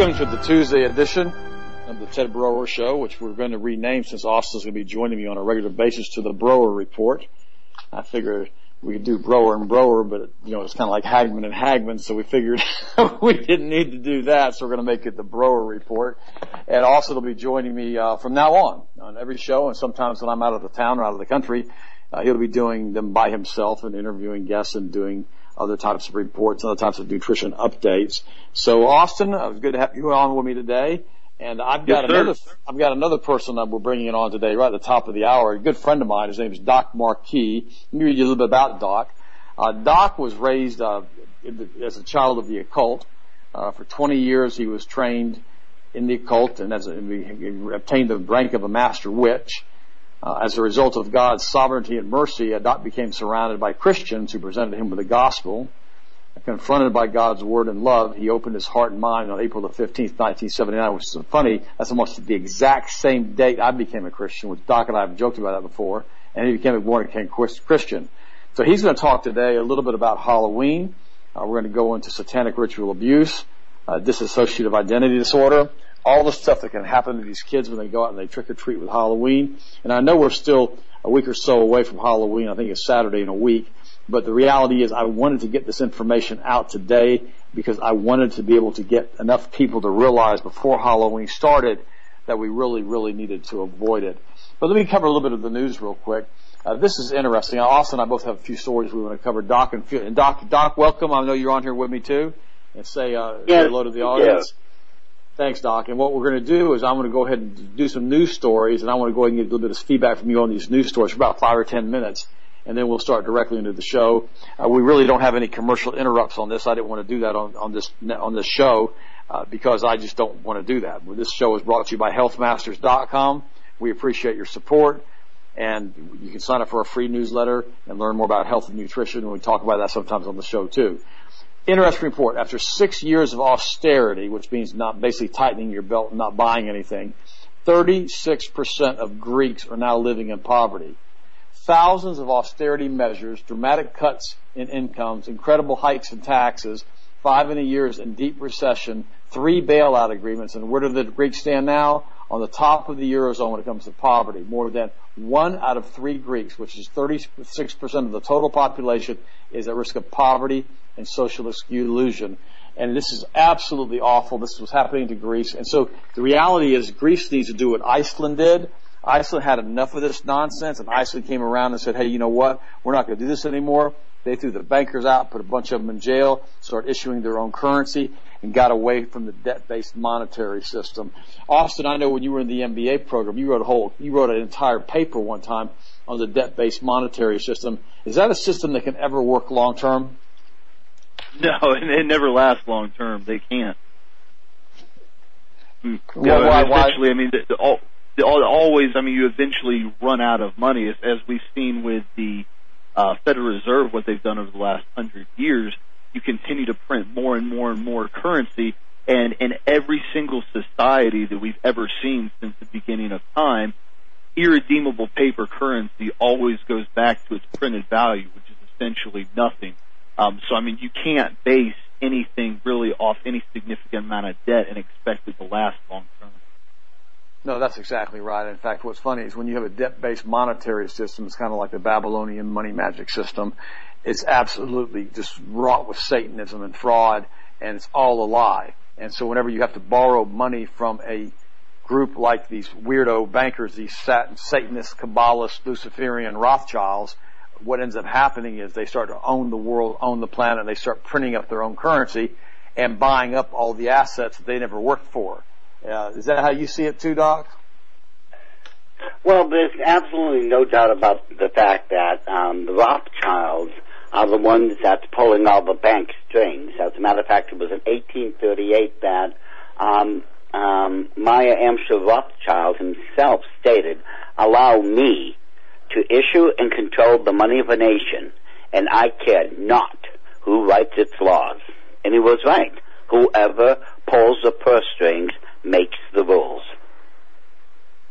Welcome to the Tuesday edition of the Ted Broer Show, which we're going to rename since Austin's going to be joining me on a regular basis to the Broer Report. I figured we could do Broer and Broer, but you know it's kind of like Hagman and Hagman, so we figured we didn't need to do that, so we're going to make it the Broer Report. And also, they'll be joining me uh, from now on on every show, and sometimes when I'm out of the town or out of the country, uh, he'll be doing them by himself and interviewing guests and doing other types of reports, other types of nutrition updates. So Austin, it was good to have you on with me today. And I've got yes, another, I've got another person that we're bringing in on today, right at the top of the hour. A good friend of mine. His name is Doc Marquis. Let me read you a little bit about Doc. Uh, Doc was raised uh, the, as a child of the occult. Uh, for 20 years, he was trained in the occult, and as a, he obtained the rank of a master witch. Uh, as a result of God's sovereignty and mercy, Doc became surrounded by Christians who presented him with the gospel. Confronted by God's word and love, he opened his heart and mind on April the 15th, 1979, which is funny. That's almost the exact same date I became a Christian, which Doc and I have joked about that before, and he became a born again Christian. So he's going to talk today a little bit about Halloween. Uh, we're going to go into satanic ritual abuse, uh, dissociative identity disorder, all the stuff that can happen to these kids when they go out and they trick or treat with Halloween. And I know we're still a week or so away from Halloween. I think it's Saturday in a week. But the reality is I wanted to get this information out today because I wanted to be able to get enough people to realize before Halloween started that we really, really needed to avoid it. But let me cover a little bit of the news real quick. Uh, this is interesting. Austin and I both have a few stories we want to cover. Doc and, and Doc, Doc, welcome. I know you're on here with me too. And say, uh, yes. say hello to the audience. Thanks, Doc. And what we're going to do is I'm going to go ahead and do some news stories, and I want to go ahead and get a little bit of feedback from you on these news stories for about five or ten minutes and then we'll start directly into the show. Uh, we really don't have any commercial interrupts on this. I didn't want to do that on, on this on this show uh, because I just don't want to do that. This show is brought to you by HealthMasters.com. We appreciate your support, and you can sign up for a free newsletter and learn more about health and nutrition. And we talk about that sometimes on the show too. Interesting report. After six years of austerity, which means not basically tightening your belt and not buying anything, 36% of Greeks are now living in poverty thousands of austerity measures, dramatic cuts in incomes, incredible hikes in taxes, five and a years in deep recession, three bailout agreements, and where do the Greeks stand now? On the top of the Eurozone when it comes to poverty. More than one out of three Greeks, which is 36% of the total population, is at risk of poverty and social exclusion. And this is absolutely awful. This was happening to Greece. And so the reality is Greece needs to do what Iceland did Iceland had enough of this nonsense, and Iceland came around and said, hey, you know what? We're not going to do this anymore. They threw the bankers out, put a bunch of them in jail, started issuing their own currency, and got away from the debt-based monetary system. Austin, I know when you were in the MBA program, you wrote a whole, you wrote an entire paper one time on the debt-based monetary system. Is that a system that can ever work long term? No, it never lasts long term. They can't. Well, why, essentially, why? I mean, the, the, all, always, I mean, you eventually run out of money, as, as we've seen with the uh, Federal Reserve, what they've done over the last hundred years. You continue to print more and more and more currency, and in every single society that we've ever seen since the beginning of time, irredeemable paper currency always goes back to its printed value, which is essentially nothing. Um, so, I mean, you can't base anything really off any significant amount of debt and expect it to last long term. No, that's exactly right. In fact, what's funny is when you have a debt-based monetary system, it's kind of like the Babylonian money magic system. It's absolutely just wrought with Satanism and fraud, and it's all a lie. And so whenever you have to borrow money from a group like these weirdo bankers, these Satanists, Kabbalists, Luciferian Rothschilds, what ends up happening is they start to own the world, own the planet, and they start printing up their own currency and buying up all the assets that they never worked for. Uh, is that how you see it too, Doc? Well, there's absolutely no doubt about the fact that um, the Rothschilds are the ones that's pulling all the bank strings. As a matter of fact, it was in 1838 that um, um, Amschel Rothschild himself stated, "Allow me to issue and control the money of a nation, and I care not who writes its laws." And he was right. Whoever pulls the purse strings makes the rules.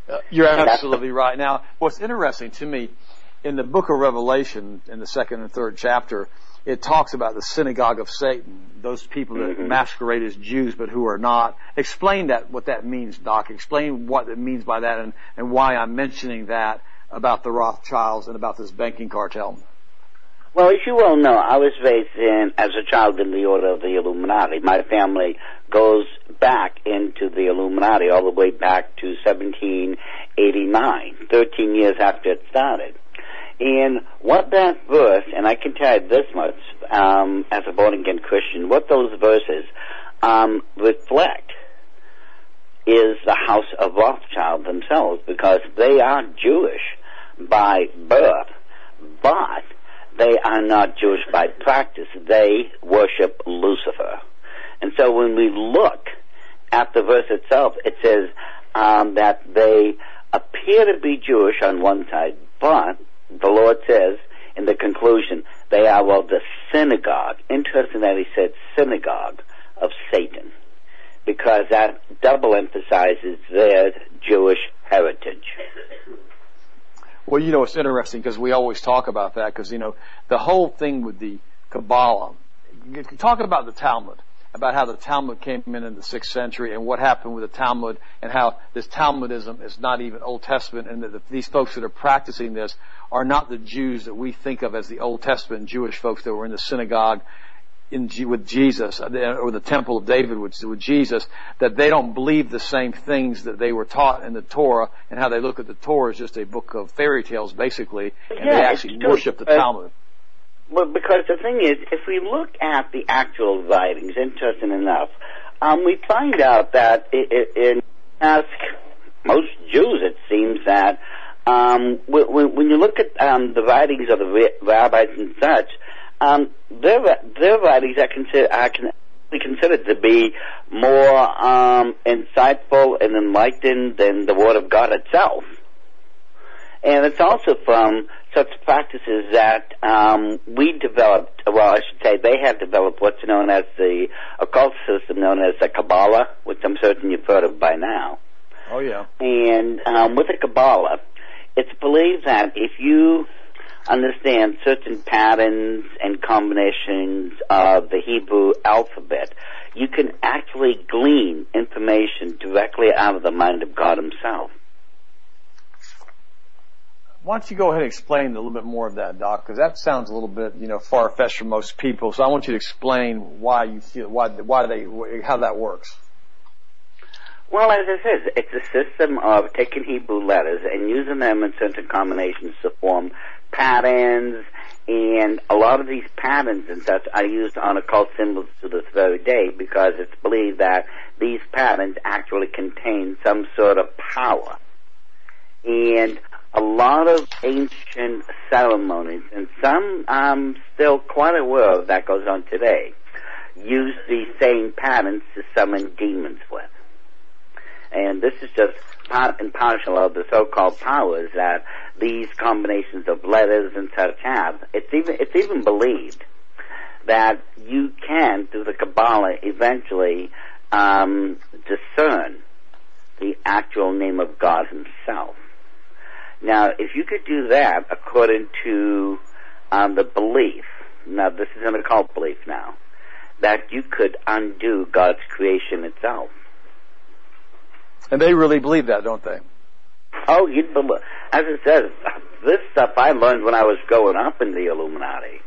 Uh, you're absolutely right. Now, what's interesting to me in the book of Revelation, in the second and third chapter, it talks about the synagogue of Satan, those people that Mhm. masquerade as Jews but who are not. Explain that, what that means, Doc. Explain what it means by that and, and why I'm mentioning that about the Rothschilds and about this banking cartel. Well, as you well know, I was raised in, as a child in the order of the Illuminati. My family goes back into the Illuminati all the way back to 1789, 13 years after it started. And what that verse, and I can tell you this much, um, as a born again Christian, what those verses um, reflect is the house of Rothschild themselves, because they are Jewish by birth, but they are not Jewish by practice. They worship Lucifer. And so when we look at the verse itself, it says um, that they appear to be Jewish on one side, but the Lord says in the conclusion, they are well the synagogue. Interesting that he said synagogue of Satan, because that double emphasizes their Jewish heritage. Well, you know, it's interesting because we always talk about that because, you know, the whole thing with the Kabbalah, talk about the Talmud, about how the Talmud came in in the sixth century and what happened with the Talmud and how this Talmudism is not even Old Testament and that these folks that are practicing this are not the Jews that we think of as the Old Testament Jewish folks that were in the synagogue in G- with Jesus or the temple of David with, with Jesus that they don't believe the same things that they were taught in the Torah and how they look at the Torah is just a book of fairy tales basically and Yeah, they actually true. worship the Uh, Talmud. Well, because the thing is, if we look at the actual writings, interesting enough, um, we find out that in as most Jews, it seems that um, when, when you look at um, the writings of the rabbis and such, um, their their writings are considered are con- considered to be more um, insightful and enlightened than the Word of God itself. And it's also from such practices that um, we developed, well, I should say they have developed what's known as the occult system known as the Kabbalah, which I'm certain you've heard of by now. Oh yeah. And um, with the Kabbalah, it's believed that if you understand certain patterns and combinations of the Hebrew alphabet, you can actually glean information directly out of the mind of God Himself. Why don't you go ahead and explain a little bit more of that, Doc? Because that sounds a little bit, you know, far fetched for most people. So I want you to explain why you feel, why, why they, how that works. Well, as I said, it's a system of taking Hebrew letters and using them in certain combinations to form patterns, and a lot of these patterns and such are used on occult symbols to this very day because it's believed that these patterns actually contain some sort of power. And a lot of ancient ceremonies, and some I'm still quite aware of that goes on today, use these same patterns to summon demons with. And this is just part and parcel of the so-called powers that these combinations of letters and such have. It's even, it's even believed that you can, through the Kabbalah, eventually um, discern the actual name of God Himself. Now, if you could do that according to um, the belief, now this is an occult belief now, that you could undo God's creation itself. And they really believe that, don't they? Oh, you'd believe, as it says, this stuff I learned when I was growing up in the Illuminati.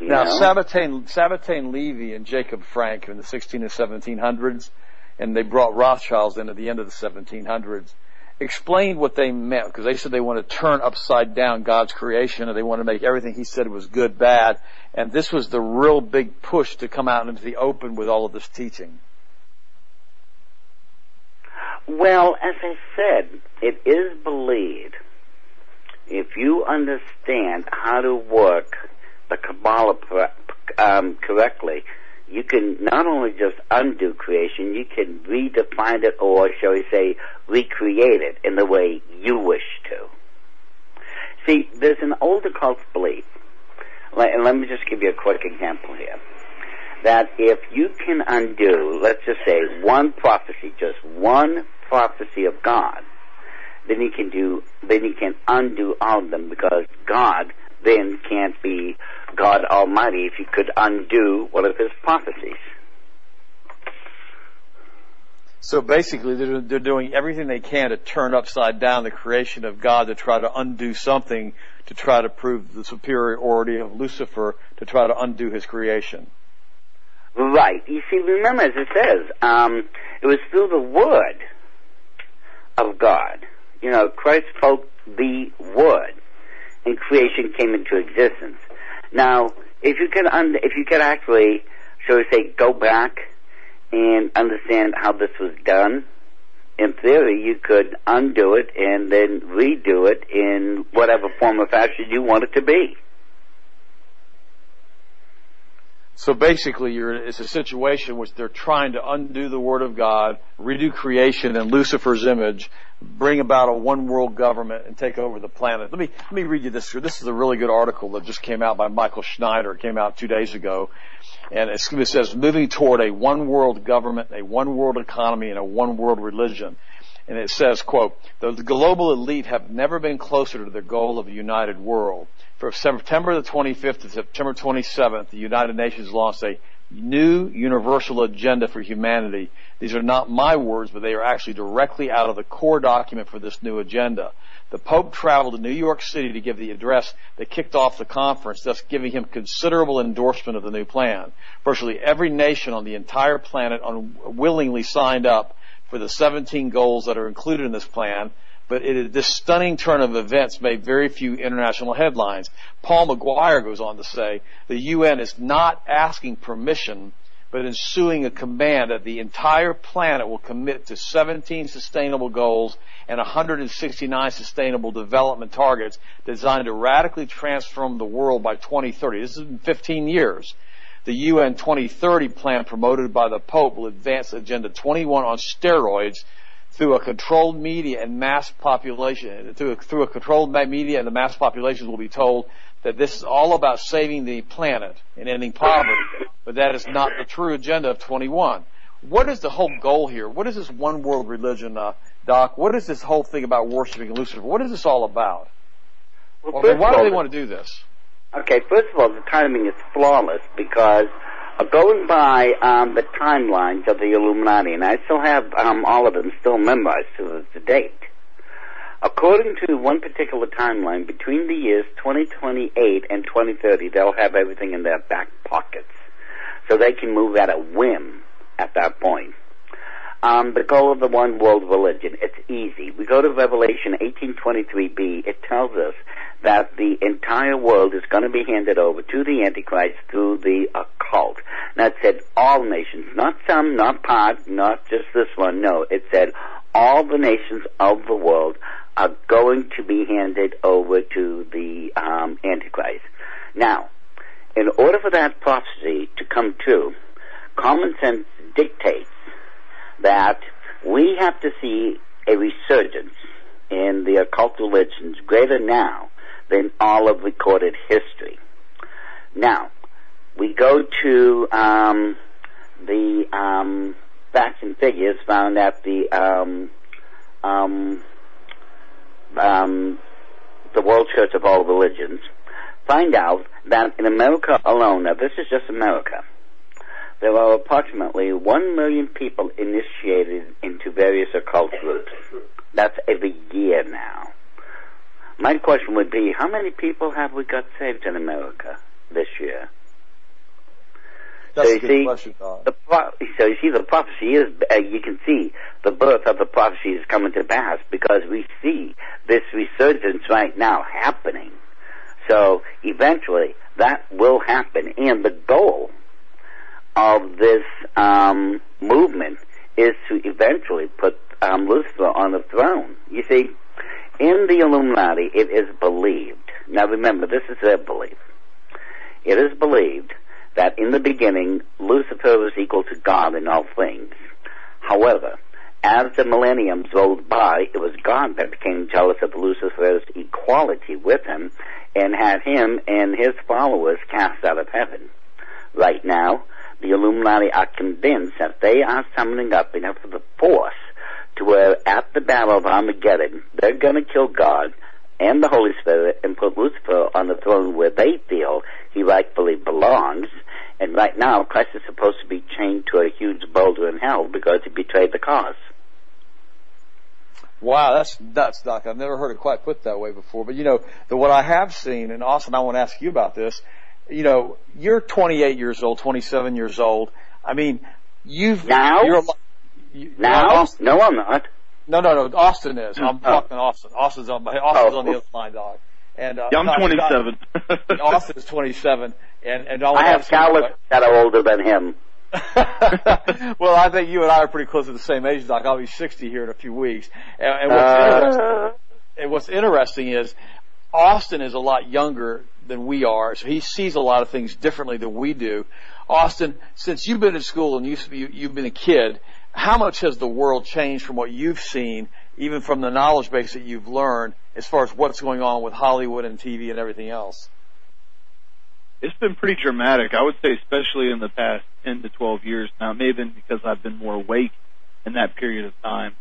You Now, know? Sabbatain Levy and Jacob Frank in the 16 and 1700s, and they brought Rothschilds in at the end of the 1700s, explained what they meant, because they said they want to turn upside down God's creation, and they want to make everything He said was good bad, and this was the real big push to come out into the open with all of this teaching. Well, as I said, it is believed if you understand how to work the Kabbalah um, correctly, you can not only just undo creation, you can redefine it or, shall we say, recreate it in the way you wish to. See, there's an old occult belief, and let me just give you a quick example here, that if you can undo, let's just say, one prophecy, just one prophecy of God, then he can do, then you can undo all of them because God then can't be God God Almighty if he could undo one of his prophecies. So basically, they're, they're doing everything they can to turn upside down the creation of God to try to undo something to try to prove the superiority of Lucifer to try to undo his creation. Right. You see, remember as it says, um, it was through the word of God. You know, Christ spoke the word, and creation came into existence. Now, if you can, un- if you can actually, shall we say, go back and understand how this was done, in theory, you could undo it and then redo it in whatever form or fashion you want it to be. So basically, it's a situation which they're trying to undo the Word of God, redo creation in Lucifer's image, bring about a one world government, and take over the planet. Let me let me read you this. This is a really good article that just came out by Michael Snyder. It came out two days ago, and it says moving toward a one world government, a one world economy, and a one world religion. And it says, quote, the global elite have never been closer to their goal of a united world. From September the 25th to September 27th, the United Nations launched a new universal agenda for humanity. These are not my words, but they are actually directly out of the core document for this new agenda. The Pope traveled to New York City to give the address that kicked off the conference, thus giving him considerable endorsement of the new plan. Virtually every nation on the entire planet unwillingly signed up for the 17 goals that are included in this plan, but this stunning turn of events made very few international headlines. Paul McGuire goes on to say, the UN is not asking permission, but ensuing a command that the entire planet will commit to 17 sustainable goals and 169 sustainable development targets designed to radically transform the world by 2030. This is in 15 years. The UN 2030 plan promoted by the Pope will advance Agenda 21 on steroids through a controlled media and mass population, through a, through a controlled media and the mass populations will be told that this is all about saving the planet and ending poverty, but that is not the true agenda of 21. What is the whole goal here? What is this one world religion, uh, Doc? What is this whole thing about worshiping Lucifer? What is this all about? Well, well why do they want to do this? Okay, first of all, the timing is flawless because going by um, the timelines of the Illuminati, and I still have um, all of them still memorized to the date. According to one particular timeline, between the years 2028 and 2030, they'll have everything in their back pockets, so they can move at a whim at that point. Um, the goal of the one world religion, it's easy. We go to Revelation 1823b. It tells us that the entire world is going to be handed over to the Antichrist through the occult. Now it said all nations, not some, not part, not just this one. No, it said all the nations of the world are going to be handed over to the um, Antichrist. Now, in order for that prophecy to come true, common sense dictates that we have to see a resurgence in the occult religions greater now than all of recorded history. Now, we go to um, the um, facts and figures found at the um, um, um, the World Church of All Religions. Find out that in America alone, now this is just America, there are approximately one million people initiated into various occult groups. That's every year now. My question would be, how many people have we got saved in America this year? That's so good see, question. The pro- so you see, the prophecy is, uh, you can see the birth of the prophecy is coming to pass because we see this resurgence right now happening. So eventually that will happen and the goal of this um, movement is to eventually put um, Lucifer on the throne. You see, in the Illuminati, it is believed. Now remember, this is their belief. It is believed that in the beginning, Lucifer was equal to God in all things. However, as the millenniums rolled by, it was God that became jealous of Lucifer's equality with him and had him and his followers cast out of heaven. Right now, the Illuminati are convinced that they are summoning up enough of the force to where at the Battle of Armageddon, they're going to kill God and the Holy Spirit and put Lucifer on the throne where they feel he rightfully belongs. And right now, Christ is supposed to be chained to a huge boulder in hell because he betrayed the cause. Wow, that's nuts, Doc. I've never heard it quite put that way before. But you know, the what I have seen, and Austin, I want to ask you about this. You know, you're 28 years old, 27 years old. I mean, you've now. You're, you, now? No, I'm not. No, no, no. Austin is. I'm oh. talking Austin. Austin's on. my. Austin's oh. on the other line, dog. And uh, yeah, I'm 27. Austin is 27, and and I have scholars that are older than him. well, I think you and I are pretty close to the same age, Doc. I'll be 60 here in a few weeks. And, and what's, uh, interesting, and what's interesting is Austin is a lot younger than we are, so he sees a lot of things differently than we do. Austin, since you've been in school and you, you, you've been a kid, how much has the world changed from what you've seen, even from the knowledge base that you've learned, as far as what's going on with Hollywood and TV and everything else? It's been pretty dramatic. I would say, especially in the past 10 to 12 years. Now, it may have been because I've been more awake in that period of time.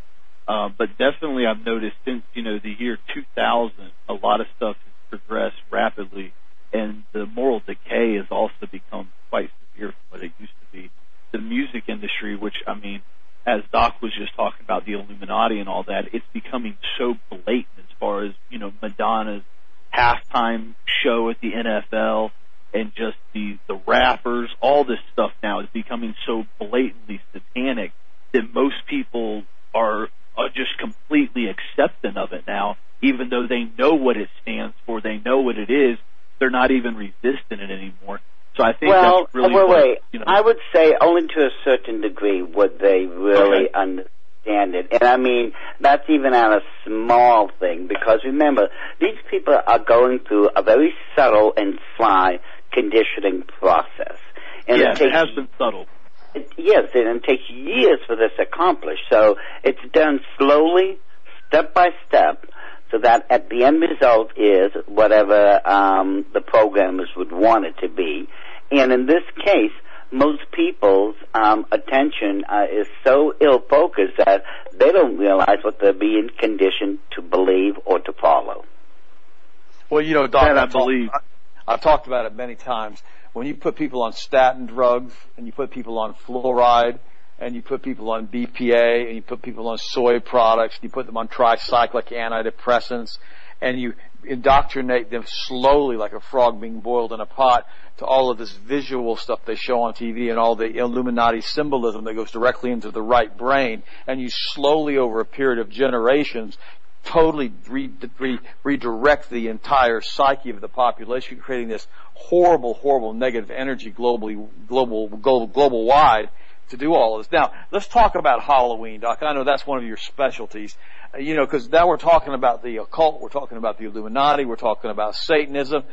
Uh, but definitely I've noticed since, you know, the year 2000, a lot of stuff has progressed rapidly and the moral decay has also become quite severe from what it used to be. The music industry, which I mean, as Doc was just talking about the Illuminati and all that, it's becoming so blatant as far as, you know, Madonna's halftime show at the NFL and just the, the rappers, all this stuff now is becoming so blatantly satanic that most people are, are just completely accepting of it now, even though they know what it stands for, they know what it is, they're not even resisting it anymore. So I think well, that's really wait, what, wait. You know, I would say only to a certain degree would they really okay. understand it. And I mean, that's even on a small thing because remember, these people are going through a very subtle and sly conditioning process. And yes, it, takes, it has been subtle. It, yes, and it takes years for this accomplished. So it's done slowly, step by step, so that at the end result is whatever um, the programmers would want it to be. And in this case, most people's um, attention uh, is so ill focused that they don't realize what they're being conditioned to believe or to follow. Well, you know, Doc, I believe. I've talked about it many times. When you put people on statin drugs and you put people on fluoride and you put people on BPA and you put people on soy products, and you put them on tricyclic antidepressants and you indoctrinate them slowly like a frog being boiled in a pot to all of this visual stuff they show on TV and all the Illuminati symbolism that goes directly into the right brain and you slowly over a period of generations totally re- re- redirect the entire psyche of the population, creating this horrible, horrible negative energy globally, global, global, global wide to do all of this. Now, let's talk about Halloween, Doc. I know that's one of your specialties. You know, because now we're talking about the occult, we're talking about the Illuminati, we're talking about Satanism.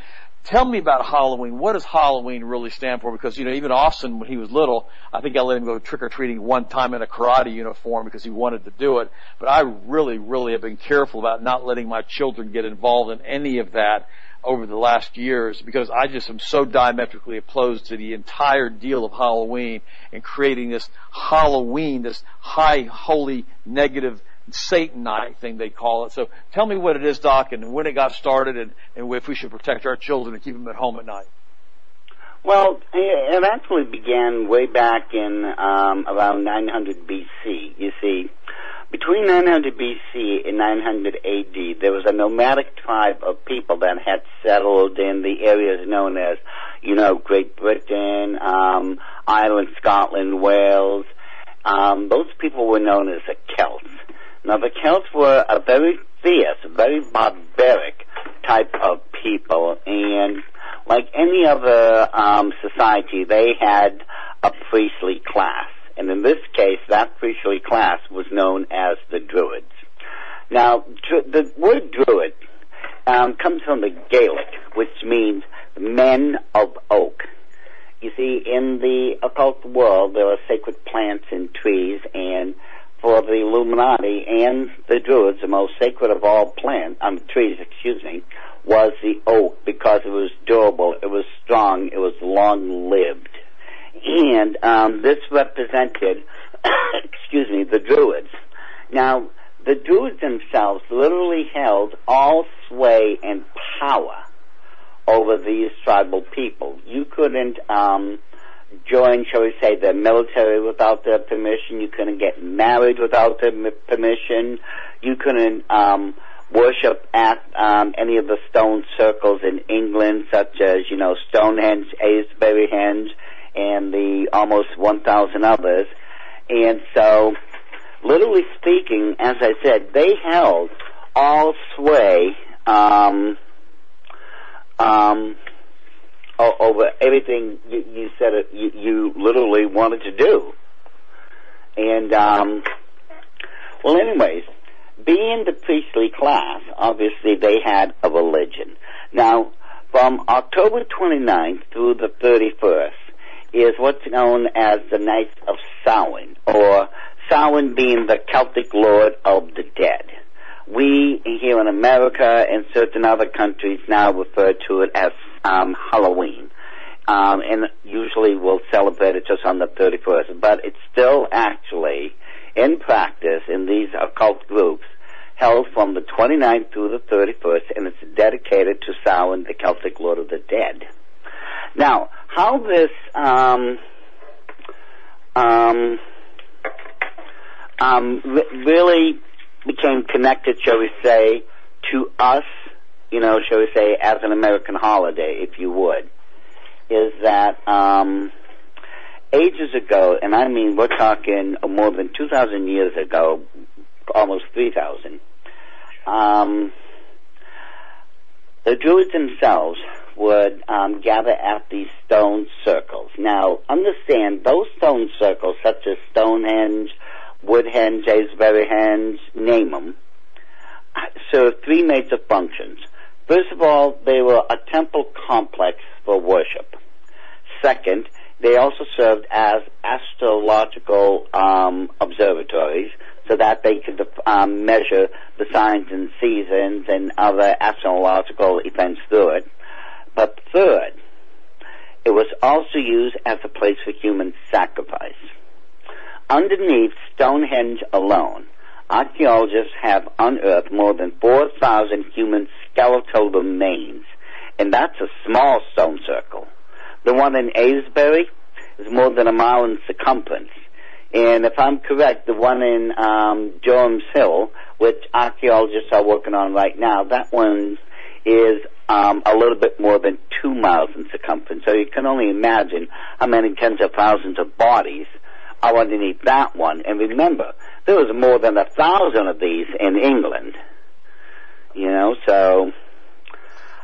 Tell me about Halloween. What does Halloween really stand for? Because, you know, even Austin, when he was little, I think I let him go trick or treating one time in a karate uniform because he wanted to do it. But I really, really have been careful about not letting my children get involved in any of that over the last years because I just am so diametrically opposed to the entire deal of Halloween and creating this Halloween, this high, holy, negative Satanite thing they call it. So tell me what it is, Doc, and when it got started, and, and if we should protect our children and keep them at home at night. Well, it actually began way back in um, around 900 BC. You see, between 900 BC and 900 AD, there was a nomadic tribe of people that had settled in the areas known as, you know, Great Britain, um, Ireland, Scotland, Wales. Um, those people were known as the Celts. Now the Celts were a very fierce, very barbaric type of people, and like any other um, society, they had a priestly class, and in this case, that priestly class was known as the Druids. Now, the word Druid um, comes from the Gaelic, which means men of oak. You see, in the occult world, there are sacred plants and trees, and for the Illuminati and the Druids, the most sacred of all plants, um, trees, excuse me, was the oak because it was durable, it was strong, it was long lived. And um, this represented, excuse me, the Druids. Now, the Druids themselves literally held all sway and power over these tribal people. You couldn't um, join, shall we say, the military without their permission. You couldn't get married without their permission. You couldn't um, worship at um, any of the stone circles in England, such as you know Stonehenge, Avebury Henge, and the almost 1,000 others. And so, literally speaking, as I said, they held all sway um, um, over everything you, you said it, you, you literally wanted to do. And um, well, anyways, being the priestly class, obviously they had a religion. Now, from October 29th through the 31st is what's known as the Night of Samhain, or Samhain being the Celtic lord of the dead. We here in America and certain other countries now refer to it as um, Halloween. Um, and usually we'll celebrate it just on the 31st. But it's still actually, in practice, in these occult groups, held from the 29th through the 31st, and it's dedicated to Samhain, the Celtic Lord of the Dead. Now, how this um, um, um, really became connected, shall we say, to us, you know, shall we say, as an American holiday, if you would, is that um, ages ago, and I mean we're talking more than 2,000 years ago, almost 3,000, um, the Druids themselves would um, gather at these stone circles. Now, understand those stone circles, such as Stonehenge, Woodhenge, Aveburyhenge, name them, serve three major functions. First of all, they were a temple complex for worship. Second, they also served as astrological um, observatories so that they could um, measure the signs and seasons and other astrological events through it. But third, it was also used as a place for human sacrifice. Underneath Stonehenge alone, archaeologists have unearthed more than 4,000 human skeletal remains, and that's a small stone circle. The one in Avebury is more than a mile in circumference. And if I'm correct, the one in um, Durham's Hill, which archaeologists are working on right now, that one is um, a little bit more than two miles in circumference. So you can only imagine how many tens of thousands of bodies are underneath that one. And remember, there was more than a thousand of these in England. You know, so.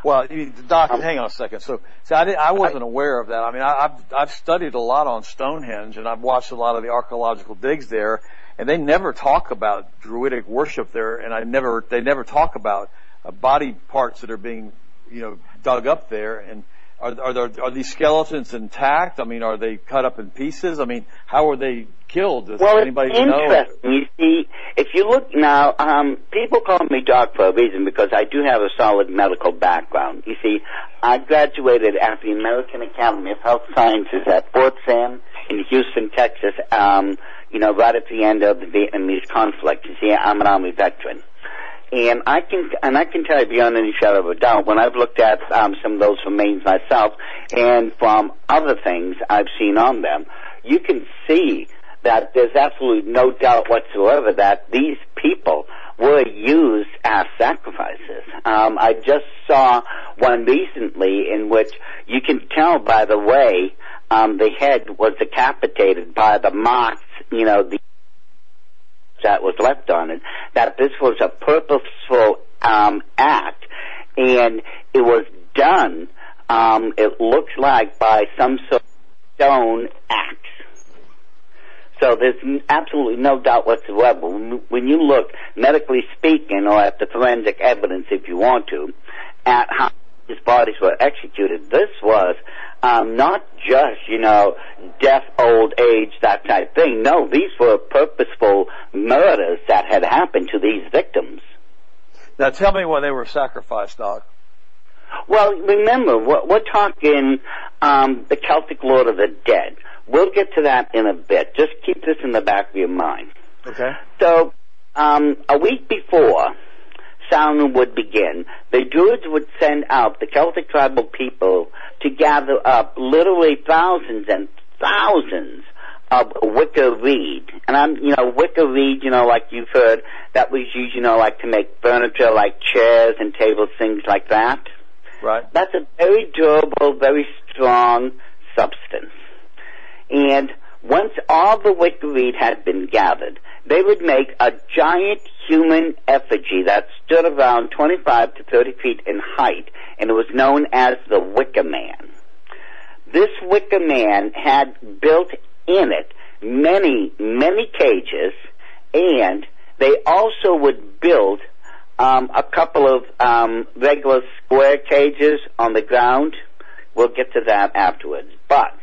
Well, Doc, um, hang on a second. So, see, I, I wasn't I, aware of that. I mean, I, I've I've studied a lot on Stonehenge, and I've watched a lot of the archaeological digs there, and they never talk about druidic worship there, and I never they never talk about uh, body parts that are being you know dug up there, and are, are there are these skeletons intact? I mean, are they cut up in pieces? I mean, how are they killed? Does well, anybody it's interesting. Know? You see, if you look now, um, people call me doc for a reason because I do have a solid medical background. You see, I graduated at the American Academy of Health Sciences at Fort Sam in Houston, Texas. Um, you know, right at the end of the Vietnamese conflict. You see, I'm an Army veteran. And I can and I can tell you beyond any shadow of a doubt, when I've looked at um, some of those remains myself, and from other things I've seen on them, you can see that there's absolutely no doubt whatsoever that these people were used as sacrifices. Um, I just saw one recently in which you can tell by the way um, the head was decapitated by the marks, you know, the that was left on it, that this was a purposeful um, act, and it was done, um, it looks like, by some sort of stone axe. So there's absolutely no doubt whatsoever. When you look, medically speaking, or at the forensic evidence, if you want to, at how his bodies were executed, this was um, not just, you know, death, old age, that type thing. No, these were purposeful murders that had happened to these victims. Now tell me why they were sacrificed, Doc. Well, remember, we're, we're talking um, the Celtic Lord of the Dead. We'll get to that in a bit. Just keep this in the back of your mind. Okay. So, um, a week before Samhain would begin, the Druids would send out the Celtic tribal people to gather up literally thousands and thousands of wicker reed. And I'm, you know, wicker reed, you know, like you've heard, that was used, you know, like to make furniture like chairs and tables, things like that. Right. That's a very durable, very strong substance. And once all the wicker reed had been gathered, they would make a giant human effigy that stood around 25 to 30 feet in height, and it was known as the Wicker Man. This Wicker Man had built in it many, many cages, and they also would build um, a couple of um, regular square cages on the ground. We'll get to that afterwards. But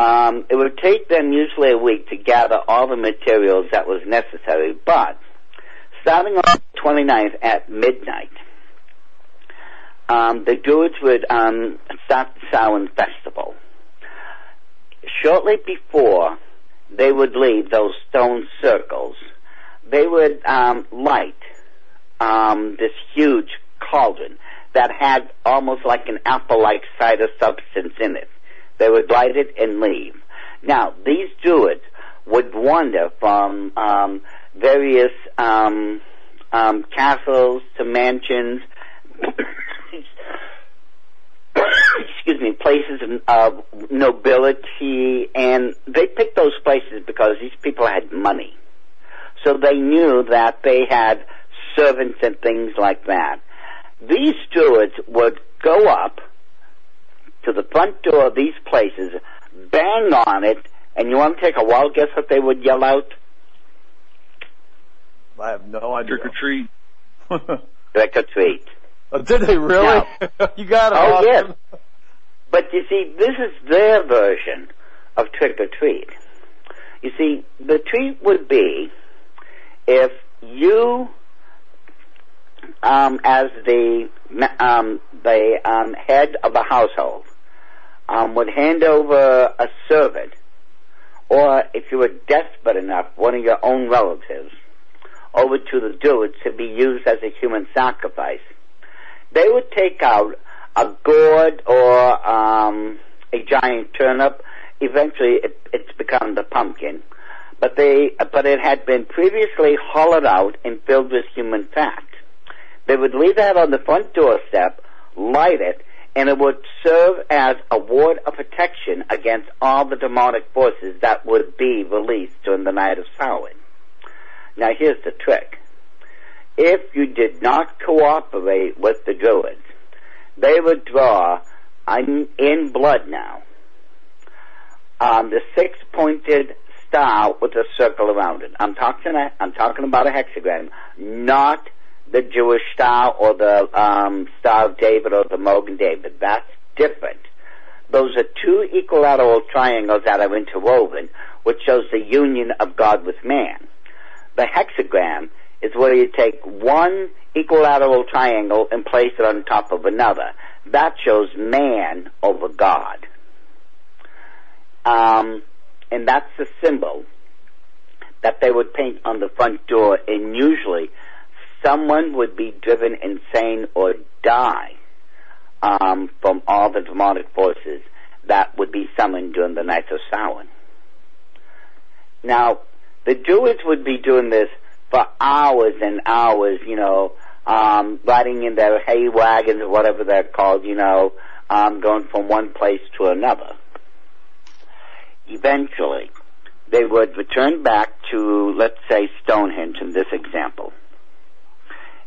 um, it would take them usually a week to gather all the materials that was necessary. But starting on the 29th at midnight, um, the Druids would um, start the Samhain festival. Shortly before they would leave those stone circles, they would um, light um, this huge cauldron that had almost like an apple-like cider substance in it. They would light it and leave. Now, these druids would wander from um, various um, um, castles to mansions, excuse me, places of nobility, and they picked those places because these people had money. So they knew that they had servants and things like that. These stewards would go up to the front door of these places, bang on it, and you want to take a wild guess what they would yell out? I have no idea. Trick or treat. Trick or treat. Oh, did they really? you got it. Oh, Austin. yes. But you see, this is their version of trick or treat. You see, the treat would be if you, um, as the um, the um, head of a household, um, would hand over a servant, or if you were desperate enough, one of your own relatives, over to the Druids to be used as a human sacrifice. They would take out a gourd or um, a giant turnip. Eventually, it, it's become the pumpkin, but they but it had been previously hollowed out and filled with human fat. They would leave that on the front doorstep, light it, and it would serve as a ward of protection against all the demonic forces that would be released during the night of Samhain. Now here's the trick. If you did not cooperate with the Druids, they would draw in, in blood now um, the six-pointed star with a circle around it. I'm talking. I'm talking about a hexagram, not the Jewish star or the um, Star of David or the Mogen David. That's different. Those are two equilateral triangles that are interwoven, which shows the union of God with man. The hexagram is where you take one equilateral triangle and place it on top of another. That shows man over God. Um, and that's the symbol that they would paint on the front door, and usually someone would be driven insane or die um, from all the demonic forces that would be summoned during the nights of Samhain. Now, the Druids would be doing this for hours and hours, you know, um, riding in their hay wagons or whatever they're called, you know, um, going from one place to another. Eventually, they would return back to, let's say, Stonehenge in this example.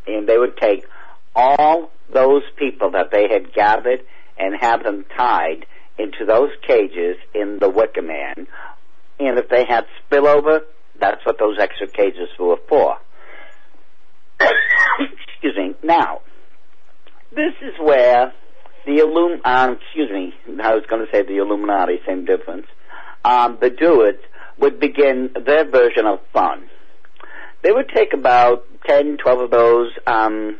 And they would take all those people that they had gathered and have them tied into those cages in the Wicker Man. And if they had spillover, that's what those extra cages were for. excuse me. Now, this is where the Illum, um, excuse me, I was going to say the Illuminati, same difference. Um, the Druids would begin their version of fun. They would take about 10, 12 of those um,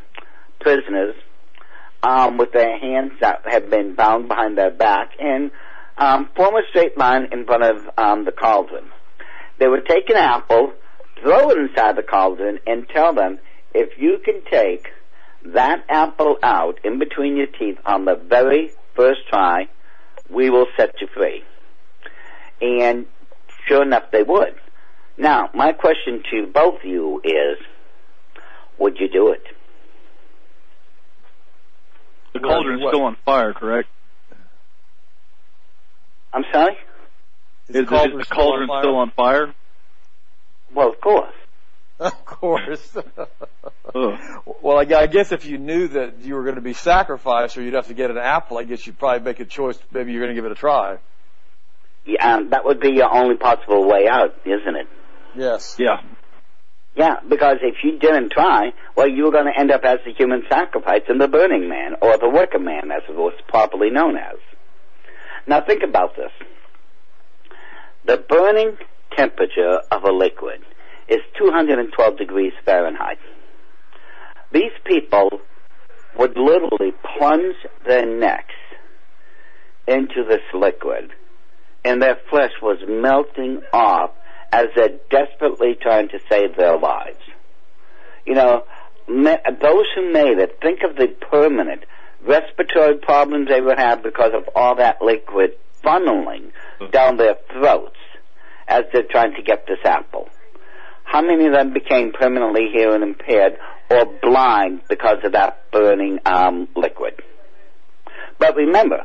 prisoners um, with their hands that have been bound behind their back and um, form a straight line in front of um, the cauldron. They would take an apple, throw it inside the cauldron, and tell them, if you can take that apple out in between your teeth on the very first try, we will set you free. And sure enough, they would. Now, my question to both of you is, would you do it? The cauldron's still on fire, correct? I'm sorry? Is, is the cauldron, is the cauldron still, on still on fire? Well, of course. Of course. well, I guess if you knew that you were going to be sacrificed or you'd have to get an apple, I guess you'd probably make a choice. Maybe you're going to give it a try. Yeah, that would be your only possible way out, isn't it? Yes. Yeah. Yeah, because if you didn't try, well, you were going to end up as the human sacrifice in the Burning Man, or the Wicker Man, as it was properly known as. Now think about this. The burning temperature of a liquid is 212 degrees Fahrenheit. These people would literally plunge their necks into this liquid and their flesh was melting off as they're desperately trying to save their lives. You know, those who made it, think of the permanent respiratory problems they would have because of all that liquid funneling down their throats as they're trying to get this apple. How many of them became permanently hearing impaired or blind because of that burning um, liquid? But remember,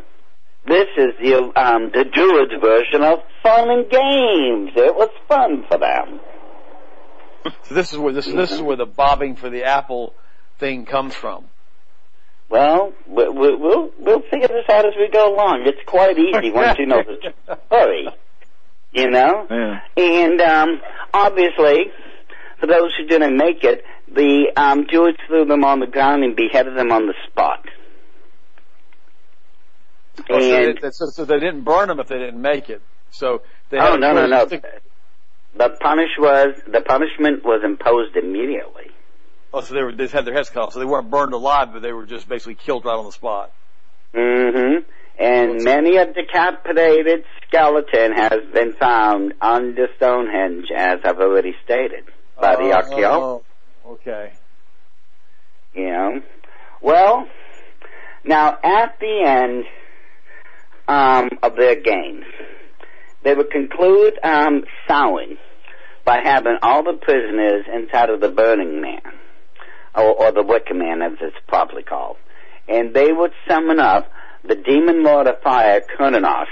this is the um, the Druids version of fun and games. It was fun for them. So this is where this this is where the bobbing for the apple thing comes from. Well, we'll we'll, we'll figure this out as we go along. It's quite easy once you know the story you know? Yeah. And um, obviously, for those who didn't make it, the um, Jews threw them on the ground and beheaded them on the spot. Oh, and, so, they, so, they, didn't burn them if they didn't make it. So they oh no no no. The punish was the punishment was imposed immediately. Oh, so they were they had their heads cut off. So they weren't burned alive, but they were just basically killed right on the spot. Mm-hmm and many a decapitated skeleton has been found under Stonehenge, as I've already stated, by the uh. Oh, okay. You know, well, now at the end um, of their games, they would conclude um, Samhain by having all the prisoners inside of the Burning Man, or, or the Wicker Man, as it's properly called, and they would summon up the demon lord of fire, Cernunnos.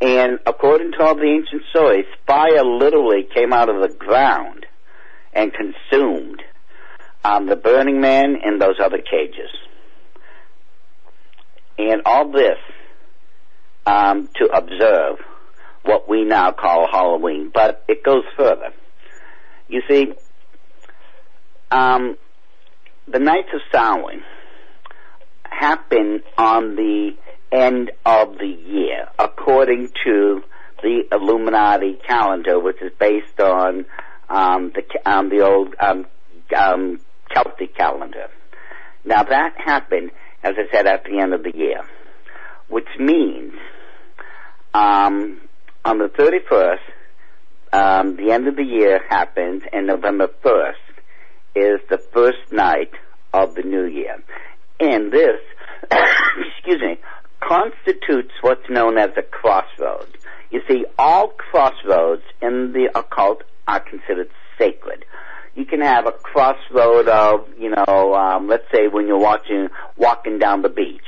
And according to all the ancient stories, fire literally came out of the ground and consumed um, the burning man and those other cages. And all this um, to observe what we now call Halloween, but it goes further. You see, um, the Nights of Samhain happen on the end of the year, according to the Illuminati calendar, which is based on um, the um, the old um, um, Celtic calendar. Now that happened, as I said, at the end of the year, which means um, on the 31st, um, the end of the year happens, and November 1st is the first night of the new year. And this, excuse me, constitutes what's known as a crossroad. You see, all crossroads in the occult are considered sacred. You can have a crossroad of, you know, um, let's say when you're watching, walking down the beach.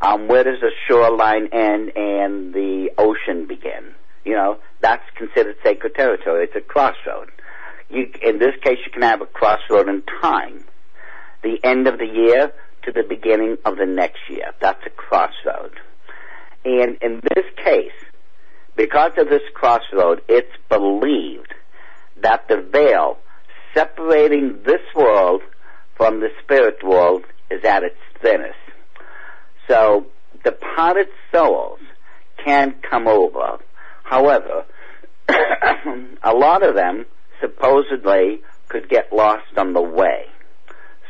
Um, where does the shoreline end and the ocean begin? You know, that's considered sacred territory. It's a crossroad. You, in this case, you can have a crossroad in time. The end of the year, to the beginning of the next year. That's a crossroad. And in this case, because of this crossroad, it's believed that the veil separating this world from the spirit world is at its thinnest. So departed souls can come over. However, a lot of them supposedly could get lost on the way.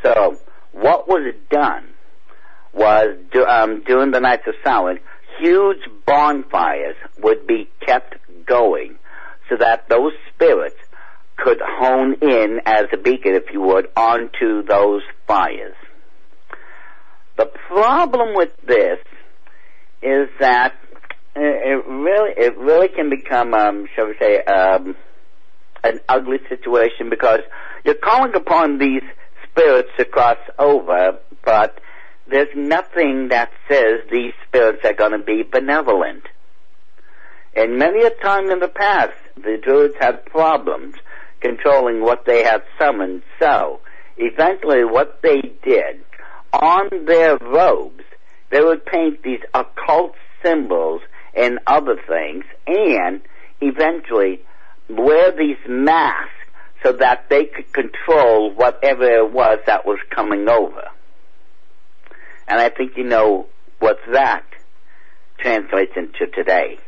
So what was done was um, during the nights of Samhain, huge bonfires would be kept going so that those spirits could hone in as a beacon, if you would, onto those fires. The problem with this is that it really, it really can become, um, shall we say, um, an ugly situation because you're calling upon these spirits to cross over, but there's nothing that says these spirits are going to be benevolent. And many a time in the past, the druids had problems controlling what they had summoned. So, eventually what they did, on their robes, they would paint these occult symbols and other things, and eventually wear these masks so that they could control whatever it was that was coming over. And I think you know what that translates into today.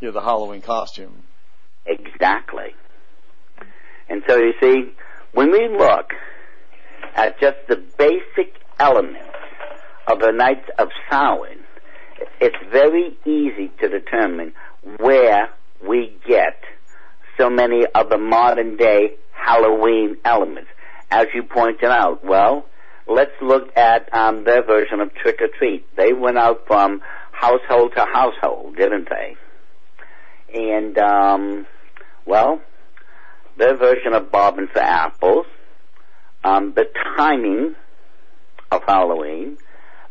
Yeah, the Halloween costume. Exactly. And so you see, when we look at just the basic elements of the Nights of Samhain, it's very easy to determine where we get so many of the modern day Halloween elements. As you pointed out, well, let's look at um, their version of trick or treat. They went out from household to household, didn't they? And um, well, their version of bobbing for apples, um, the timing of Halloween,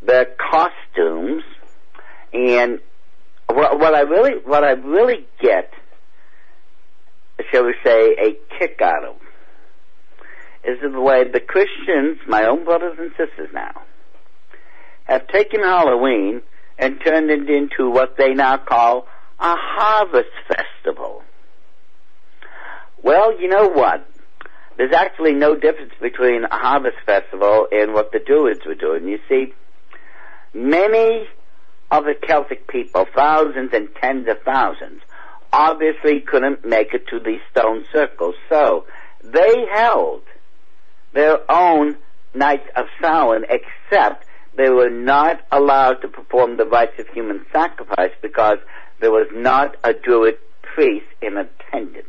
the costumes, and what, what I really what I really get, shall we say, a kick out of is the way the Christians, my own brothers and sisters now, have taken Halloween and turned it into what they now call a harvest festival. Well, you know what? There's actually no difference between a harvest festival and what the Druids were doing. You see, many of the Celtic people, thousands and tens of thousands, obviously couldn't make it to these stone circles. So they held their own nights of Samhain, except they were not allowed to perform the rites of human sacrifice because there was not a Druid priest in attendance.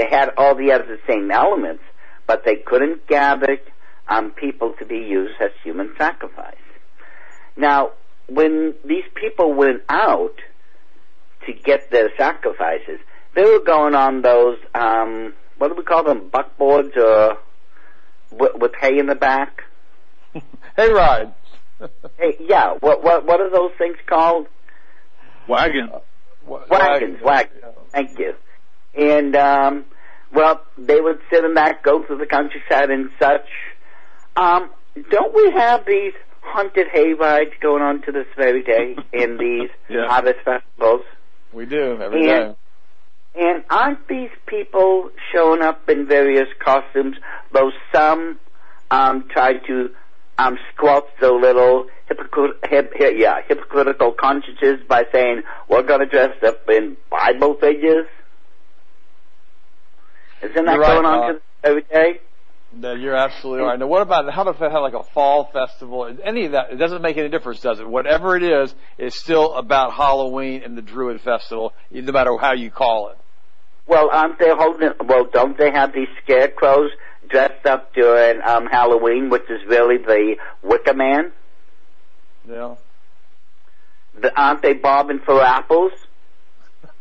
They had all the other same elements, but they couldn't gather um, people to be used as human sacrifice. Now, when these people went out to get their sacrifices, they were going on those, um, what do we call them, buckboards or with, with hay in the back? hay ride. hey, yeah, what, what, what are those things called? Wagon. Uh, wagons, wagons. Thank you. And, um, well, they would sit in that, go through the countryside and such. Um, don't we have these haunted hay rides going on to this very day in these yeah. harvest festivals? We do, every and, day. And aren't these people showing up in various costumes, though some um, try to um, squelch the little hypocrit- hip, hip, yeah, hypocritical consciences by saying, we're going to dress up in Bible figures? Isn't that going on uh, every day? No, you're absolutely right. Now, what about how about have like a fall festival? Any of that? It doesn't make any difference, does it? Whatever it is, it's still about Halloween and the Druid Festival, no matter how you call it. Well, aren't they holding? Well, don't they have these scarecrows dressed up during um, Halloween, which is really the Wicker Man? Yeah. The, aren't they bobbing for apples?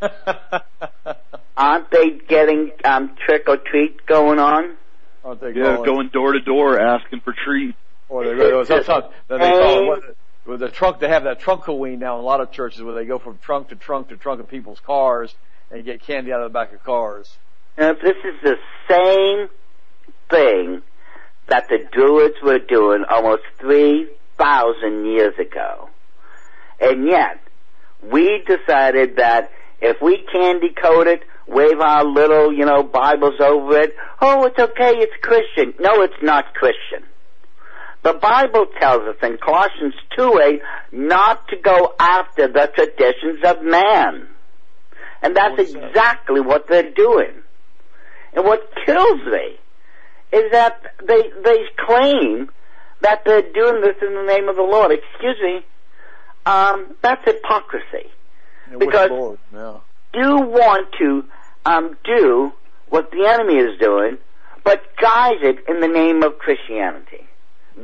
aren't they getting um, trick or treat going on? Aren't they yeah, going, going door to door asking for treats? Or they go sometimes they call it with the trunk. They have that trunk Halloween now in a lot of churches where they go from trunk to trunk to trunk of people's cars and get candy out of the back of cars. Now, this is the same thing that the Druids were doing almost 3,000 years ago. And yet, we decided that if we candy coat it, wave our little, you know, Bibles over it, oh, it's okay, it's Christian. No, it's not Christian. The Bible tells us in Colossians 2 8 not to go after the traditions of man. And that's exactly what they're doing. And what kills me is that they, they claim that they're doing this in the name of the Lord. Excuse me. Um, that's hypocrisy. Yeah, because Lord, you want to um, do what the enemy is doing, but guise it in the name of Christianity.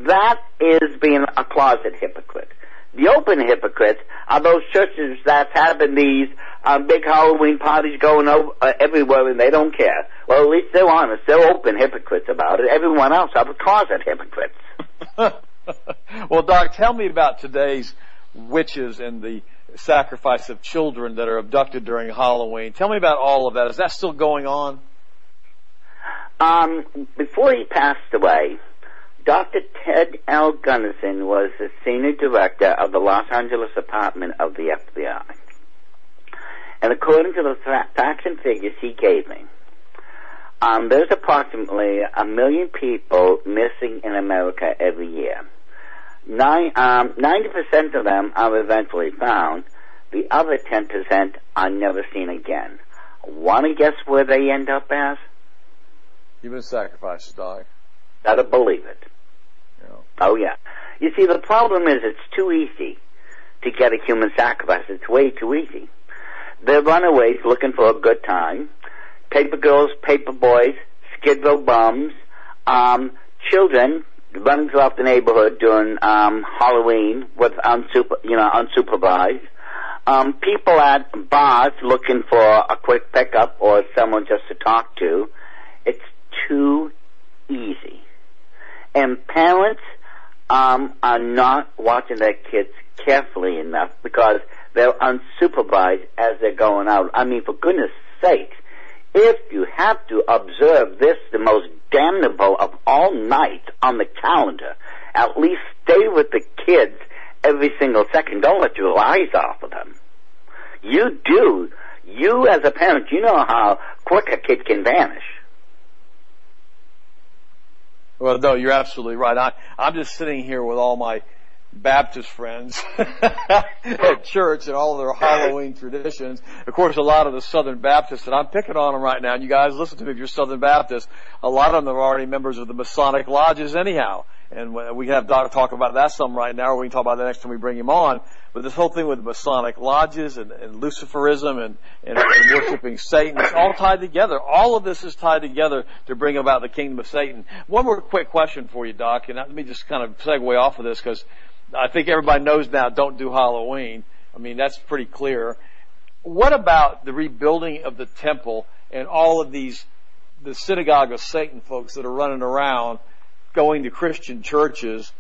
That is being a closet hypocrite. The open hypocrites are those churches that's having these um, big Halloween parties going over, uh, everywhere and they don't care. Well, at least they're honest. They're open hypocrites about it. Everyone else are closet hypocrites. well, Doc, tell me about today's witches and the sacrifice of children that are abducted during Halloween. Tell me about all of that. Is that still going on? Um, before he passed away, Dr. Ted L. Gunderson was the senior director of the Los Angeles Department of the FBI. And according to the facts and figures he gave me, um, there's approximately a million people missing in America every year. Nine, um, 90% of them are eventually found. The other 10% are never seen again. Want to guess where they end up as? Human sacrifices, Doc. Gotta believe it. Oh yeah. You see, the problem is it's too easy to get a human sacrifice. It's way too easy. They're runaways looking for a good time. Paper girls, paper boys, skid row bums, um, children running throughout the neighborhood during um, Halloween with unsuper, you know, unsupervised. Um, people at bars looking for a quick pickup or someone just to talk to. It's too easy. And parents um, are not watching their kids carefully enough because they're unsupervised as they're going out. I mean, for goodness sakes, if you have to observe this, the most damnable of all nights on the calendar, at least stay with the kids every single second. Don't let your eyes off of them. You do. You as a parent, you know how quick a kid can vanish. Well, no, you're absolutely right. I, I'm just sitting here with all my Baptist friends at church and all their Halloween traditions. Of course, a lot of the Southern Baptists, and I'm picking on them right now, and you guys listen to me if you're Southern Baptist, a lot of them are already members of the Masonic lodges anyhow. And we have Doc talk about that some right now, or we can talk about that next time we bring him on. But this whole thing with Masonic lodges and, and Luciferism and, and, and worshiping Satan, it's all tied together. All of this is tied together to bring about the kingdom of Satan. One more quick question for you, Doc, and let me just kind of segue off of this because I think everybody knows now don't do Halloween. I mean, that's pretty clear. What about the rebuilding of the temple and all of these, the synagogue of Satan folks that are running around going to Christian churches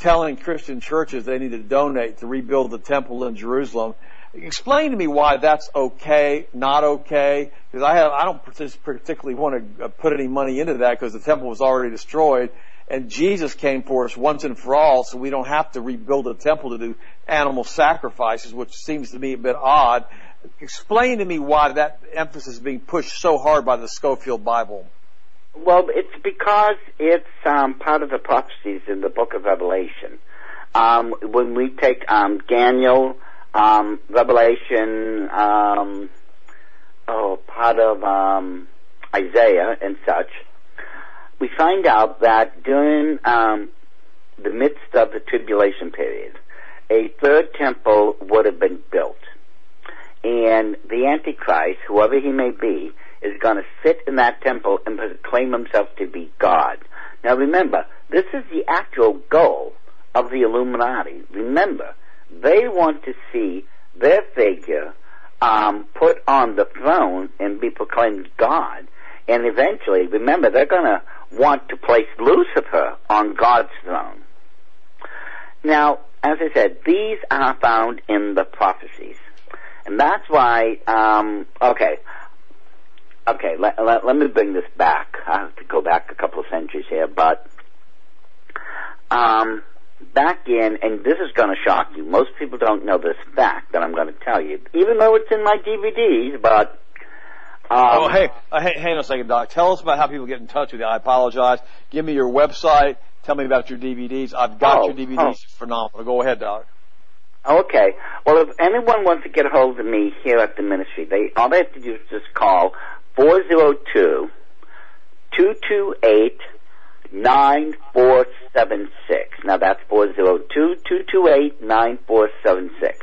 telling Christian churches they need to donate to rebuild the temple in Jerusalem. Explain to me why that's okay, not okay, because I have, I don't particularly want to put any money into that because the temple was already destroyed and Jesus came for us once and for all so we don't have to rebuild a temple to do animal sacrifices, which seems to me a bit odd. Explain to me why that emphasis is being pushed so hard by the Scofield Bible. Well, it's because it's um, part of the prophecies in the book of Revelation. Um, when we take um, Daniel, um, Revelation, um, oh, part of um, Isaiah and such, we find out that during the midst of the tribulation period, a third temple would have been built. And the Antichrist, whoever he may be, is going to sit in that temple and proclaim himself to be God. Now remember, this is the actual goal of the Illuminati. Remember, they want to see their figure um, put on the throne and be proclaimed God. And eventually, remember, they're going to want to place Lucifer on God's throne. Now, as I said, these are found in the prophecies. And that's why, um, okay, okay, let, let, let, me bring this back. I have to go back a couple of centuries here, but um, back in, and this is going to shock you. Most people don't know this fact that I'm going to tell you, even though it's in my DVDs. But um, oh, hey, uh, hey, hang on a second, Doc. Tell us about how people get in touch with you. I apologize. Give me your website. Tell me about your DVDs. I've got oh, your DVDs. Oh. Phenomenal. Go ahead, Doc. Okay. Well, if anyone wants to get a hold of me here at the ministry, they all they have to do is just call 402 228 9476. Now that's 402 228 9476.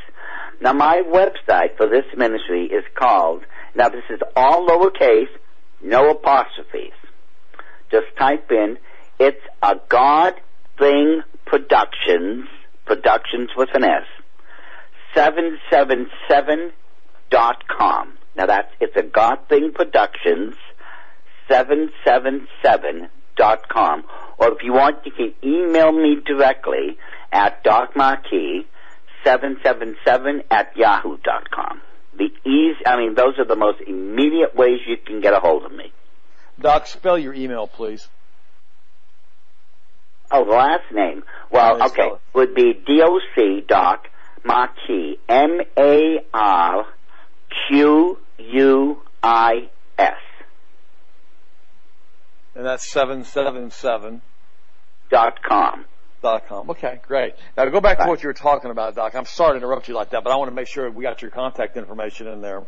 Now my website for this ministry is called, now this is all lowercase, no apostrophes. Just type in, it's a God Thing Productions, Productions with an S, 777.com. Now that's, it's a God Thing Productions, 777.com. Or if you want, you can email me directly at Marquis 777 at yahoo.com. The easy, I mean, those are the most immediate ways you can get a hold of me. Doc, spell your email, please. Oh, the last name. Well, okay, would be doc doc marquis m a r q u i s. And that's seven seven seven. Dot com. Dot com. Okay, great. Now to go back to what you were talking about, Doc. I'm sorry to interrupt you like that, but I want to make sure we got your contact information in there.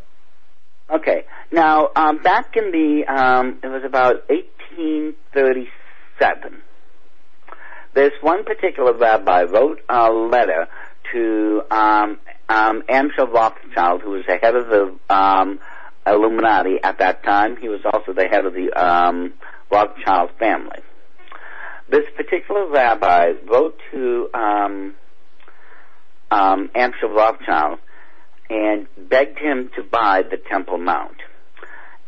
Okay. Now, um, back in the, um, it was about 1837. This one particular rabbi wrote a letter to um, um, Amschel Rothschild, who was the head of the um, Illuminati at that time. He was also the head of the um, Rothschild family. This particular rabbi wrote to um, um, Amschel Rothschild and begged him to buy the Temple Mount.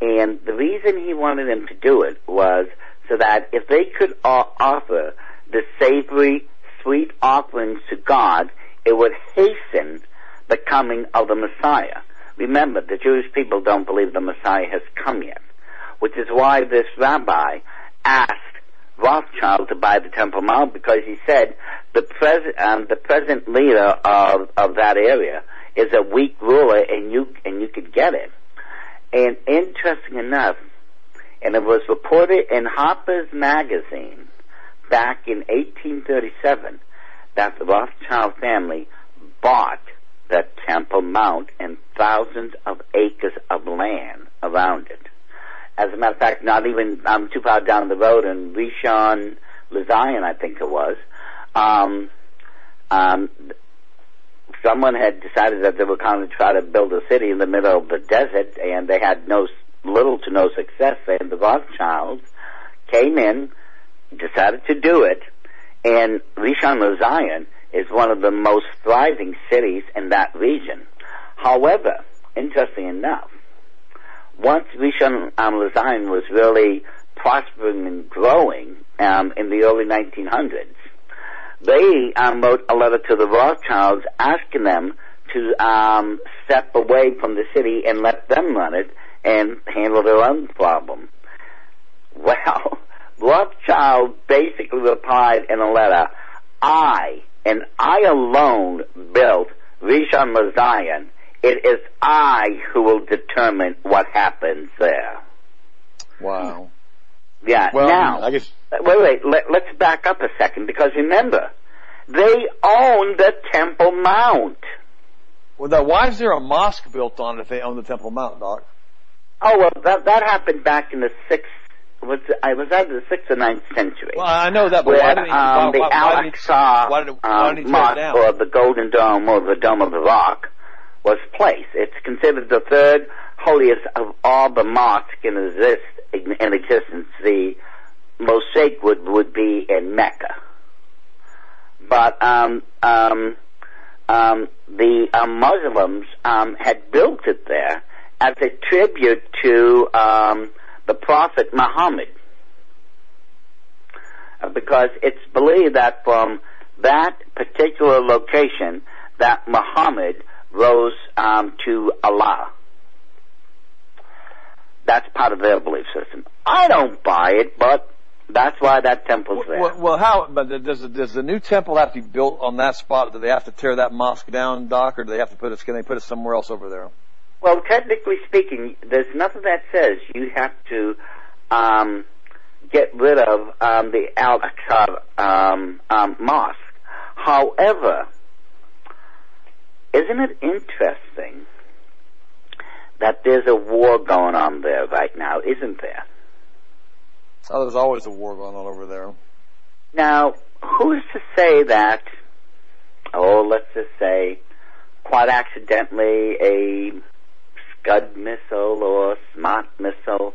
And the reason he wanted him to do it was so that if they could offer the savory, sweet offerings to God, it would hasten the coming of the Messiah. Remember, the Jewish people don't believe the Messiah has come yet, which is why this rabbi asked Rothschild to buy the Temple Mount because he said the present um, the present leader of of that area is a weak ruler, and you and you could get it. And interesting enough, and it was reported in Harper's Magazine back in 1837 that the Rothschild family bought the Temple Mount and thousands of acres of land around it. As a matter of fact, not even um, too far down the road in Rishon LeZion, I think it was, um, um, someone had decided that they were going to try to build a city in the middle of the desert, and they had no little to no success. And the Rothschilds came in, decided to do it, and Rishon LeZion is one of the most thriving cities in that region. However, interesting enough, once Rishon um, LeZion was really prospering and growing um, in the early 1900s, they um, wrote a letter to the Rothschilds asking them to um, step away from the city and let them run it and handle their own problem. Well, Rothschild basically replied in a letter, I, and I alone built Rishon LeZion. It is I who will determine what happens there. Wow. Yeah. Well, now, I guess. wait, wait. Let, let's back up a second because remember, they own the Temple Mount. Well, now, why is there a mosque built on it if they own the Temple Mount, Doc? Oh well, that that happened back in the sixth. Was I was that the sixth or ninth century? Well, I know that, but where why did he, um, why, the why, why did he, Al-Aqsa why did, why um, did he tear it Mosque or the Golden Dome or the Dome of the Rock was placed. It's considered the third holiest of all the mosques in exist in existence. The most sacred would be in Mecca, but um, um, um, the uh, Muslims um, had built it there as a tribute to um, the Prophet Muhammad uh, because it's believed that from that particular location that Muhammad rose um, to Allah. That's part of their belief system. I don't buy it, but that's why that temple's there. Well, well, how? But does the, does the new temple have to be built on that spot? Do they have to tear that mosque down, Doc, or do they have to put it? Can they put it somewhere else over there? Well, technically speaking, there's nothing that says you have to um, get rid of um, the Al Aqsa um, um, mosque. However, isn't it interesting that there's a war going on there right now? Isn't there? Oh, there's always a war going on over there. Now, who's to say that? Oh, let's just say, quite accidentally, a Scud missile or Smart missile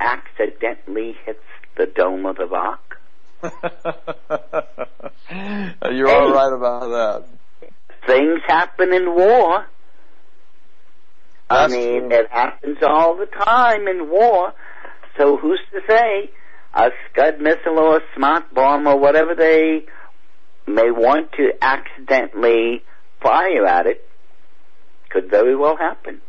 accidentally hits the dome of the rock? You're all right about that. Things happen in war. That's I mean, true. it happens all the time in war. So who's to say a Scud missile or a smart bomb or whatever they may want to accidentally fire at it could very well happen.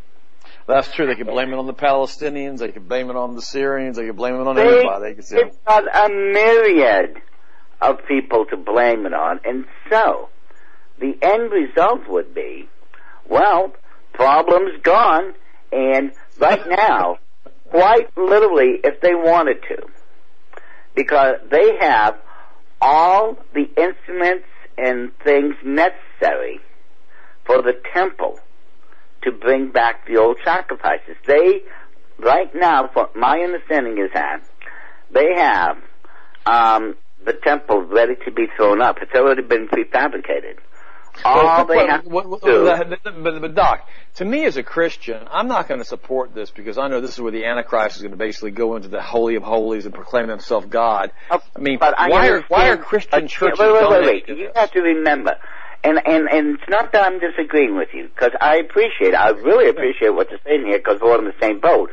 That's true. They could blame it on the Palestinians. They could blame it on the Syrians. They could blame it on They- anybody. They It's got a myriad of people to blame it on, and so the end result would be, well, problem's gone, and right now, quite literally, if they wanted to, because they have all the instruments and things necessary for the temple to bring back the old sacrifices. They, right now, from my understanding is that they have um, the temple ready to be thrown up. It's already been prefabricated. All Well, they have what- to what- but, but Doc, to me as a Christian, I'm not going to support this because I know this is where the Antichrist is going to basically go into the holy of holies and proclaim himself God. Oh, I mean, but I why are why are Christian churches Wait, wait, wait, wait. You this? have to remember, and and and it's not that I'm disagreeing with you because I appreciate, I really appreciate what you're saying here because we're on the same boat.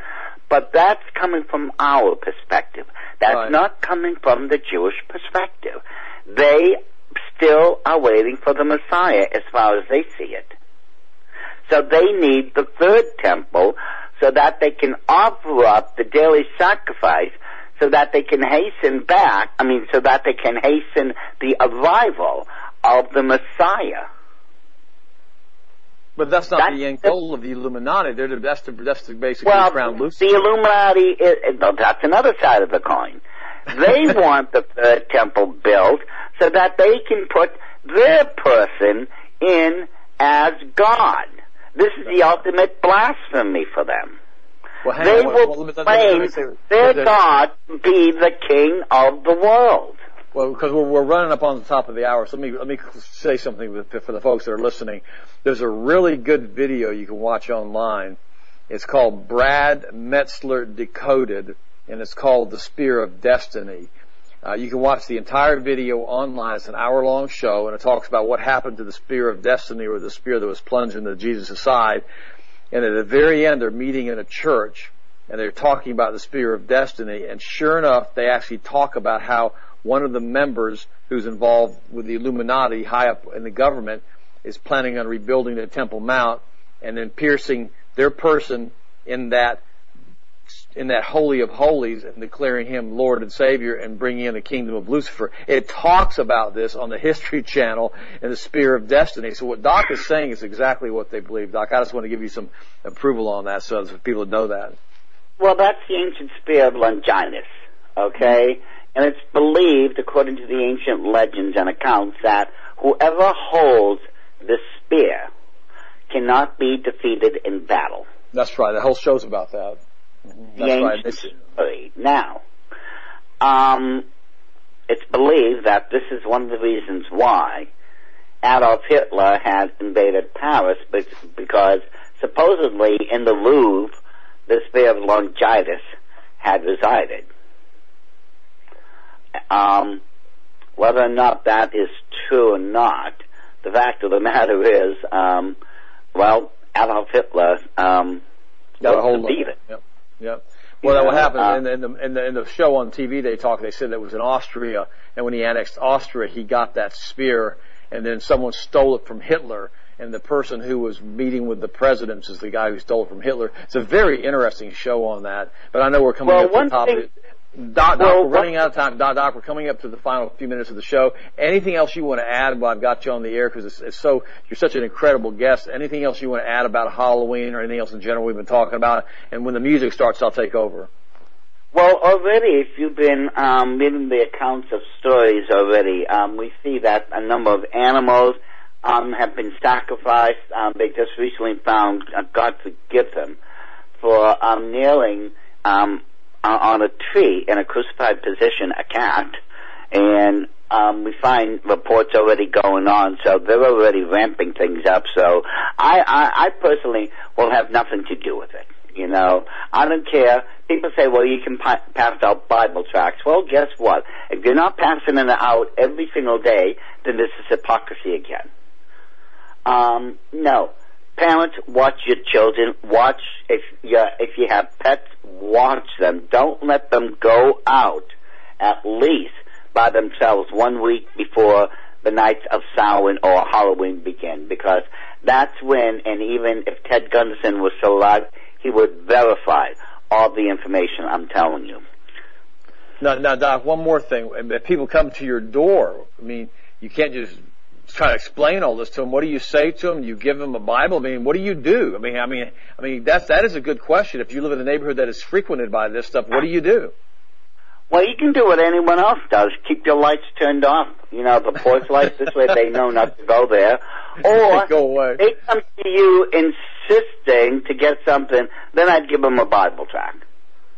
But that's coming from our perspective. That's Right. not coming from the Jewish perspective. They still are waiting for the Messiah as far as they see it. So they need the third temple so that they can offer up the daily sacrifice so that they can hasten back, I mean, so that they can hasten the arrival of the Messiah. But that's not That's the end the- goal of the Illuminati. They're the, that's the, that's the basically Well, crown Lucifer. the Illuminati, is, that's another side of the coin. They want the third temple built so that they can put their person in as God. This is the ultimate blasphemy for them. well, They on, will well, let let me- let claim me say- their God be the king of the world. Well, because we're, we're running up on the top of the hour, so let me let me say something for the folks that are listening. There's a really good video you can watch online. It's called Brad Meltzer Decoded, and it's called The Spear of Destiny. Uh, you can watch the entire video online. It's an hour-long show, and it talks about what happened to the Spear of Destiny, or the spear that was plunged into Jesus' side. And at the very end, they're meeting in a church, and they're talking about the Spear of Destiny. And sure enough, they actually talk about how one of the members who's involved with the Illuminati high up in the government is planning on rebuilding the Temple Mount and then piercing their person in that in that holy of holies and declaring him Lord and Savior and bringing in the kingdom of Lucifer. It talks about this on the History Channel and the Spear of Destiny. So what Doc is saying is exactly what they believe. Doc, I just want to give you some approval on that so that people know that. Well, that's the ancient spear of Longinus, okay? And it's believed, according to the ancient legends and accounts, that whoever holds the spear cannot be defeated in battle. That's right. The whole show's about that. The That's right. ancient Now, um, it's believed that this is one of the reasons why Adolf Hitler had invaded Paris, because supposedly in the Louvre, the spear of Longinus had resided. Um, whether or not that is true or not, the fact of the matter is, um, well, Adolf Hitler um, was defeated. it. Yep. Yep. Well, that what happened uh, in, the, in, the, in, the, in the show on TV. They talked. They said that it was in Austria, and when he annexed Austria, he got that spear, and then someone stole it from Hitler. And the person who was meeting with the presidents is the guy who stole it from Hitler. It's a very interesting show on that. But I know we're coming Well, up to the top. thing-. Doc, Doc, Well, we're running out of time. Doc, Doc, we're coming up to the final few minutes of the show. Anything else you want to add while I've got you on the air? Because it's, it's so you're such an incredible guest. Anything else you want to add about Halloween or anything else in general we've been talking about? And when the music starts, I'll take over. Well, already, if you've been um, reading the accounts of stories already, um, we see that a number of animals um, have been sacrificed. Um, they just recently found, uh, God forgive them, for um, kneeling um, o- on a tree in a crucified position, a cat, and um, we find reports already going on, so they're already ramping things up. So I, I, I personally will have nothing to do with it. You know, I don't care. People say, well, you can pa- pass out Bible tracts. Well, guess what? If you're not passing it out every single day, then this is hypocrisy again. Um, no. Parents, watch your children. Watch if you if you have pets, watch them. Don't let them go out at least by themselves one week before the nights of Samhain or Halloween begin, because that's when, and even if Ted Gunderson was still alive, he would verify all the information I'm telling you. Now, now, Doc, one more thing. If people come to your door, I mean, you can't just try to explain all this to them. What do you say to them? You give them a Bible. I mean, what do you do? I mean, I mean, I mean, that's that is a good question. If you live in a neighborhood that is frequented by this stuff, what do you do? Well, you can do what anyone else does. Keep your lights turned off. You know, the porch lights. This way they know not to go there. Or go away. they come to you insisting to get something. Then I'd give them a Bible tract.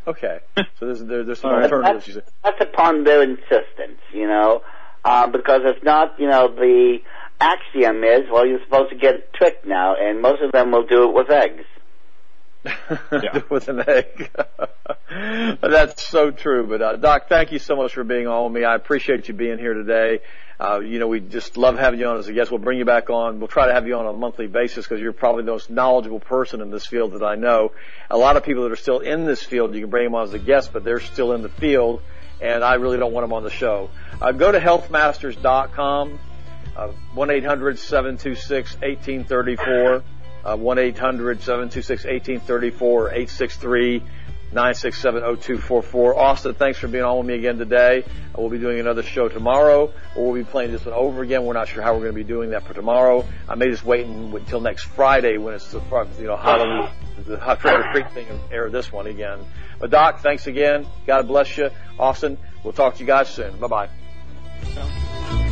Okay. So there's there, there's some alternatives. That's, You say. that's upon their insistence, you know, uh, because it's not, you know, the axiom is, well, you're supposed to get tricked now, and most of them will do it with eggs. Do with an egg. That's so true. But uh, Doc, thank you so much for being on with me. I appreciate you being here today. Uh, you know, we just love having you on as a guest. We'll bring you back on. We'll try to have you on a monthly basis because you're probably the most knowledgeable person in this field that I know. A lot of people that are still in this field, you can bring them on as a guest, but they're still in the field, and I really don't want them on the show. Uh, go to healthmasters.com. Uh, 1-800-726-1834, uh, 1-800-726-1834, 863-967-0244. Austin, thanks for being on with me again today. We'll be doing another show tomorrow, or we'll be playing this one over again. We're not sure how we're going to be doing that for tomorrow. I may just wait until next Friday when it's the, you know, Halloween, the or treat thing and air this one again. But Doc, thanks again. God bless you. Austin, we'll talk to you guys soon. Bye bye.